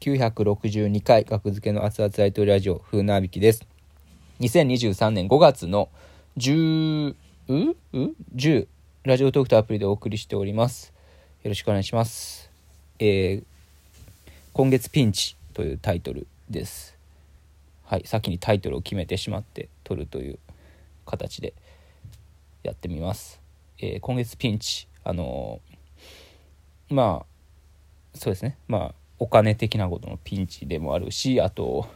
962回学付けの熱々大統領ラジオ風なびきです。2023年5月の10うう10ラジオトークとアプリでお送りしております。よろしくお願いします。えー、今月ピンチというタイトルです。はい先にタイトルを決めてしまって撮るという形でやってみます、えー、今月ピンチあのー、まあそうですね。まあお金的なことのピンチでもあるしあと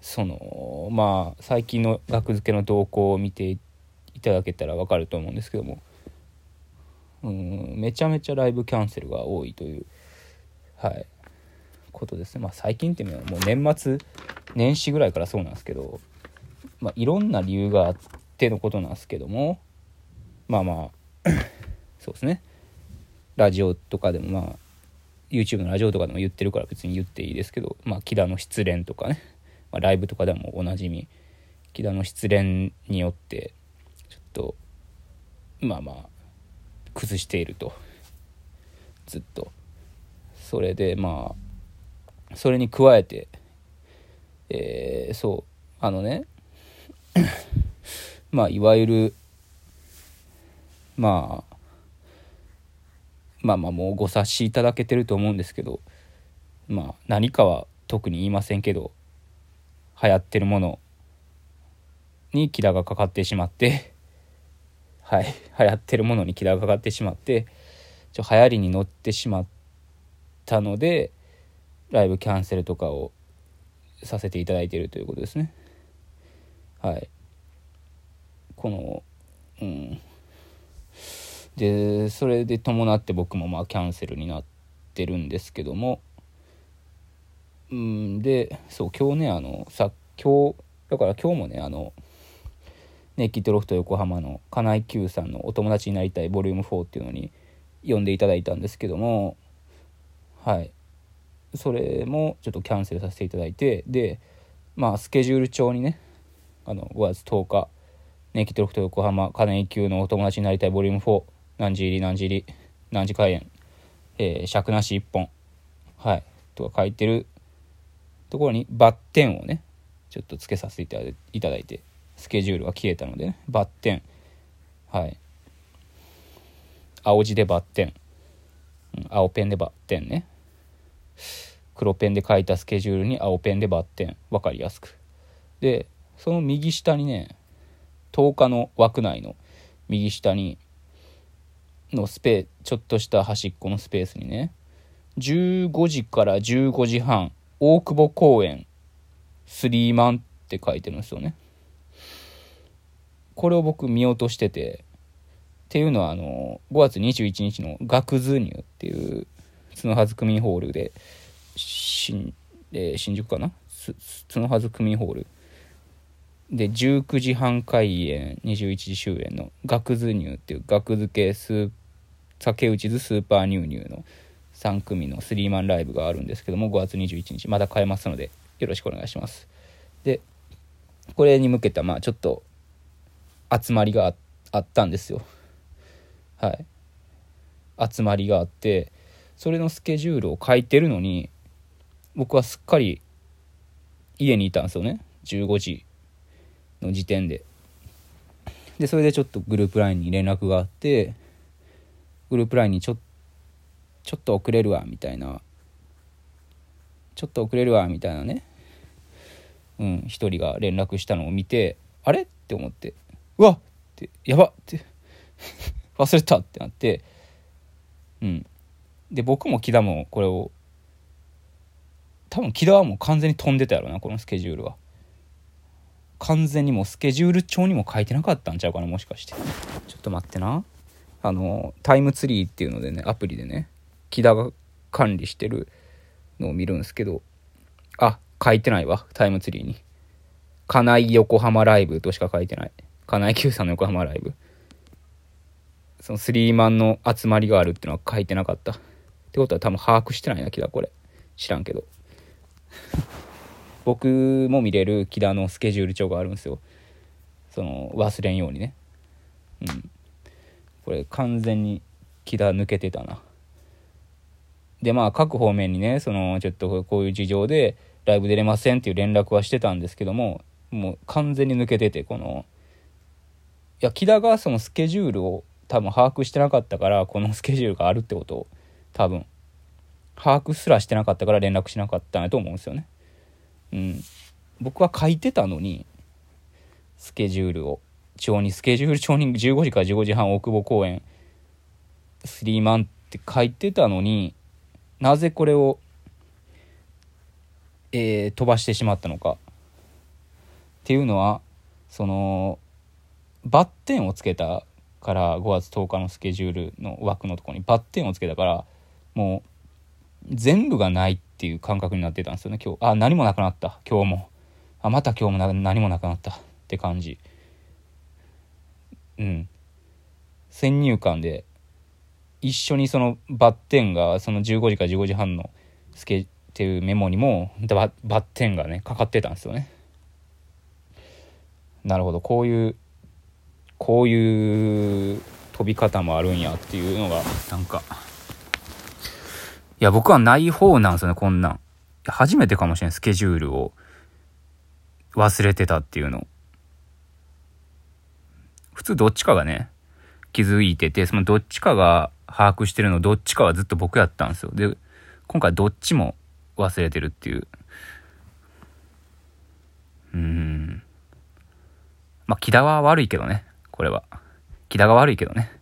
そのまあ最近の額付けの動向を見ていただけたら分かると思うんですけどもうんめちゃめちゃライブキャンセルが多いというはいことですね。まあ最近っていうのはもう年末年始ぐらいからそうなんですけどまあいろんな理由があってのことなんですけどもまあまあ そうですね。ラジオとかでもまあ YouTube のラジオとかでも言ってるから別に言っていいですけど、まあ、木田の失恋とかね、まあ、ライブとかでもおなじみ。木田の失恋によってちょっとまあまあ崩していると。ずっと。それでまあそれに加えてえー、そうあのね まあいわゆるまあまあまあもうご察しいただけてると思うんですけどまあ何かは特に言いませんけど流行ってるものに木田がかかってしまってはい流行ってるものに木田がかかってしまってちょ流行りに乗ってしまったのでライブキャンセルとかをさせていただいているということですね。はい。このうん。でそれで伴って僕もまあキャンセルになってるんですけども。うんでそう今日ねあのさ今日だから今日もねあのネッキッドロフト横浜の金井 Q さんの「お友達になりたいボリューム4っていうのに呼んでいただいたんですけども。はい。それもちょっとキャンセルさせていただいてでまあスケジュール帳にねあの5月10日ネッキッドロフト横浜金井 Q のお友達になりたいボリューム4何時入り何時入り何時開演、えー、尺なし1本はいとか書いてるところにバッテンをねちょっとつけさせていただいてスケジュールが消えたのでねバッテンはい。青字でバッテン、青ペンでバッテンね。黒ペンで書いたスケジュールに青ペンでバッテン分かりやすく。でその右下にね10日の枠内の右下にのスペースちょっとした端っこのスペースにね。15時から15時半大久保公園スリーマンって書いてるんですよね。これを僕見落としててっていうのはあの5月21日の学図入っていう角はず区民ホールで新,、えー、新宿かな？角はず区民ホール。で19時半開演21時終演の学図入っていう学付けスー竹内図スーパーニューニューの3組のスリーマンライブがあるんですけども5月21日まだ買えますのでよろしくお願いします。でこれに向けたまあちょっと集まりがあったんですよ。はい。集まりがあってそれのスケジュールを書いてるのに僕はすっかり家にいたんですよね。15時の時点で。でそれでちょっとグループ LINE に連絡があってグループ LINE にちょちょっと遅れるわみたいな。ちょっと遅れるわみたいなね。うん一人が連絡したのを見てあれって思って。うわってやばって。忘れたってなって。うん。で僕も木田もこれを多分木田はもう完全に飛んでたやろなこのスケジュールは。完全にもうスケジュール帳にも書いてなかったんちゃうかなもしかして。ちょっと待ってな。あのタイムツリーっていうのでねアプリでね木田が管理してるのを見るんですけどあ書いてないわタイムツリーに。金井横浜ライブとしか書いてない。金井 Q さんの横浜ライブ。そのスリーマンの集まりがあるっていうのは書いてなかった。ってことは多分把握してないな木田これ。知らんけど。僕も見れる木田のスケジュール帳があるんですよ。その忘れんようにね。うん。これ完全に木田抜けてたな。でまあ各方面にねそのちょっとこういう事情でライブ出れませんっていう連絡はしてたんですけどももう完全に抜けててこのいや木田がそのスケジュールを多分把握してなかったからこのスケジュールがあるってことを多分把握すらしてなかったから連絡しなかったんやと思うんですよね。うん、僕は書いてたのにスケジュールを。帳にスケジュール帳に15時から15時半大久保公園スリーマンって書いてたのになぜこれを、えー、飛ばしてしまったのか。っていうのはそのバッテンをつけたから5月10日のスケジュールの枠のとこにバッテンをつけたからもう全部がないっていう感覚になってたんですよね今日。あ何もなくなった。今日も。あまた今日も何もなくなった。って感じ。うん。先入観で一緒にそのバッテンがその15時から15時半のスケっていうメモにもバッテンがねかかってたんですよね。なるほど。こういうこういう飛び方もあるんやっていうのがなんかいや僕はない方なんですよねこんなん。初めてかもしれないスケジュールを忘れてたっていうの。普通どっちかがね気づいててそのどっちかが把握してるのどっちかはずっと僕やったんですよで今回どっちも忘れてるっていううんまあ木田は悪いけどねこれは。木田が悪いけどね。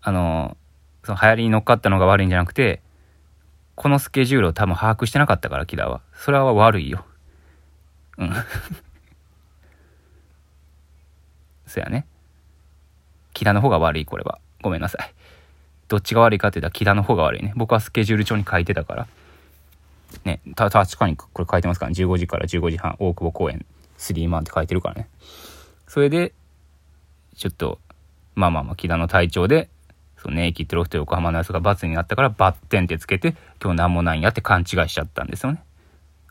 あの、その流行りに乗っかったのが悪いんじゃなくて、このスケジュールを多分把握してなかったから、木田は。それは悪いよ。うん。そやね。木田の方が悪い、これは。ごめんなさい。どっちが悪いかって言ったら木田の方が悪いね。僕はスケジュール帳に書いてたから。ね、た、確かにこれ書いてますからね。15時から15時半、大久保公園、スリーマンって書いてるからね。それで、ちょっと、まあまあまあ、木田の体調で、そのね、駅ってロフト横浜のやつが罰になったから、バッテンってつけて、今日なんもないんやって勘違いしちゃったんですよね。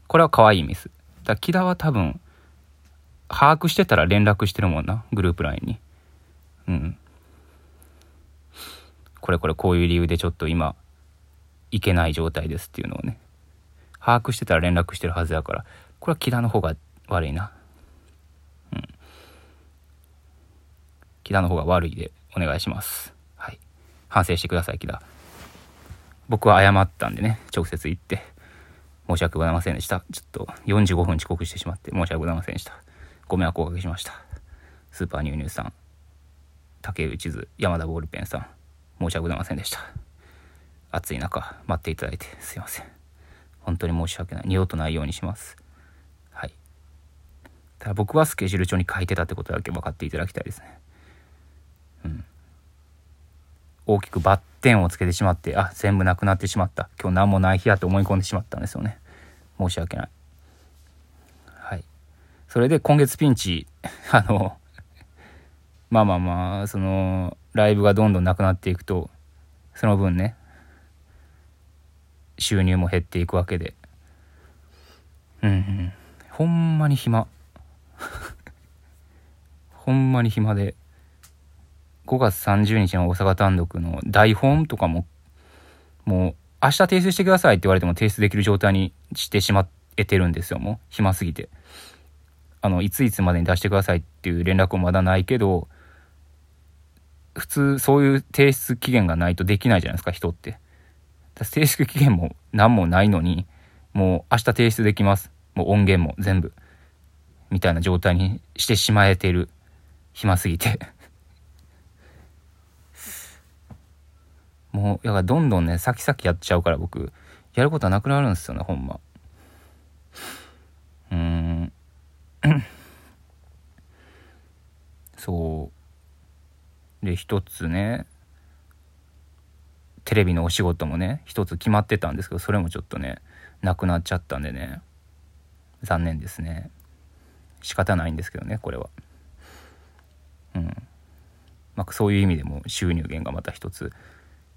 これは可愛いミス。だ木田は多分、把握してたら連絡してるもんな、グループ LINE に。うん。これこれこういう理由でちょっと今、いけない状態ですっていうのをね、把握してたら連絡してるはずやから、これは木田の方が悪いな。うん木田の方が悪いでお願いします。はい。反省してください、木田。僕は謝ったんでね、直接行って、申し訳ございませんでした。ちょっと45分遅刻してしまって申し訳ございませんでした。ご迷惑をおかけしました。スーパーニューニューさん、竹内図、山田ボールペンさん、申し訳ございませんでした。暑い中、待っていただいてすいません。本当に申し訳ない。二度とないようにします。はい。ただ僕はスケジュール帳に書いてたってことだけ分かっていただきたいですね。うん大きくバッテンをつけてしまって、あ、全部なくなってしまった。今日何もない日やと思い込んでしまったんですよね。申し訳な。い。それで今月ピンチ、あの、まあまあまあ、その、ライブがどんどんなくなっていくと、その分ね、収入も減っていくわけで。うんうん。ほんまに暇。ほんまに暇で。5月30日の大阪単独の台本とかも、もう、明日提出してくださいって言われても提出できる状態にしてしまえてるんですよ、もう。暇すぎて。あの、いついつまでに出してくださいっていう連絡もまだないけど、普通そういう提出期限がないとできないじゃないですか、人って。提出期限も何もないのに、もう明日提出できます。もう音源も全部。みたいな状態にしてしまえてる。暇すぎて もう、だからどんどんね、先々やっちゃうから僕、やることはなくなるんですよね、ほんま。うーん。そう。で、一つね、テレビのお仕事もね、一つ決まってたんですけど、それもちょっとね、なくなっちゃったんでね、残念ですね。仕方ないんですけどね、これは。うん。まあ、そういう意味でも収入源がまた一つ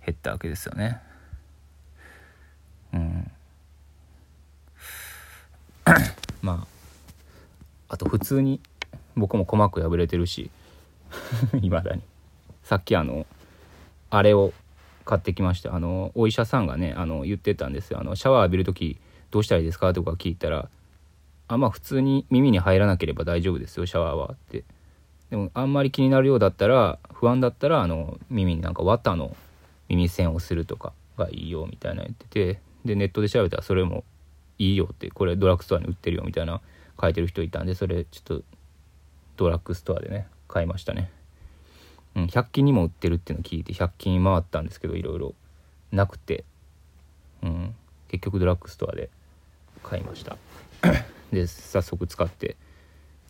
減ったわけですよね。うん。まああと普通に僕も鼓膜破れてるし いまだに。さっきあのあれを買ってきましたあのお医者さんがねあの言ってたんですよ。あのシャワー浴びる時どうしたらいいですか？とか聞いたらあまあ普通に耳に入らなければ大丈夫ですよシャワーはって。でもあんまり気になるようだったら不安だったらあの耳になんか綿の耳栓をするとかがいいよみたいな言っててでネットで調べたらそれもいいよってこれドラッグストアに売ってるよみたいな書いてる人いたんでそれちょっとドラッグストアでね買いましたね。うん100均にも売ってるっていうのを聞いて100均回ったんですけどいろいろなくて。うん結局ドラッグストアで買いました。で早速使って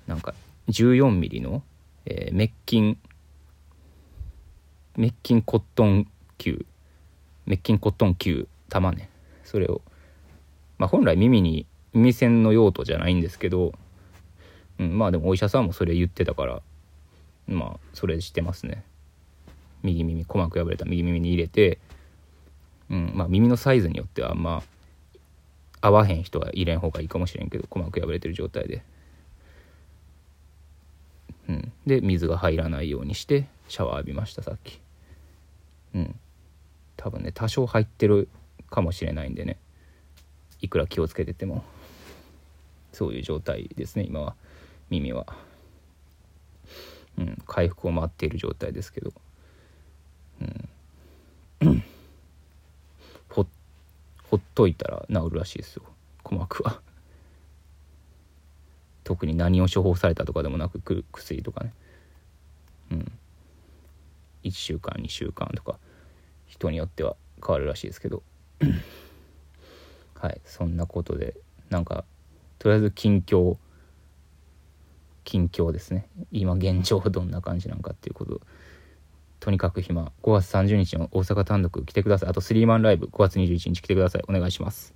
なんか 14mm の、えーメッキンメッキンコットン球。メッキンコットン球玉ね。それをまあ本来耳に耳栓の用途じゃないんですけど、うん、まあでもお医者さんもそれ言ってたからまあそれしてますね。右耳鼓膜破れた右耳に入れて、うんまあ、耳のサイズによってはま合わへん人は入れん方がいいかもしれんけど鼓膜破れてる状態で、うん、で水が入らないようにしてシャワー浴びましたさっき。うん。多分ね多少入ってるかもしれないんでね。いくら気をつけてても。そういう状態ですね今は。耳は。うん回復を待っている状態ですけど。うん。ほほっといたら治るらしいですよ鼓膜は。特に何を処方されたとかでもなくく薬とかね。うん。1週間2週間とか。人によっては変わるらしいですけど。はいそんなことでなんかとりあえず近況。近況ですね。今現状どんな感じなのかっていうこと。とにかく暇。5月30日の大阪単独来てください。あとスリーマンライブ5月21日来てください。お願いします。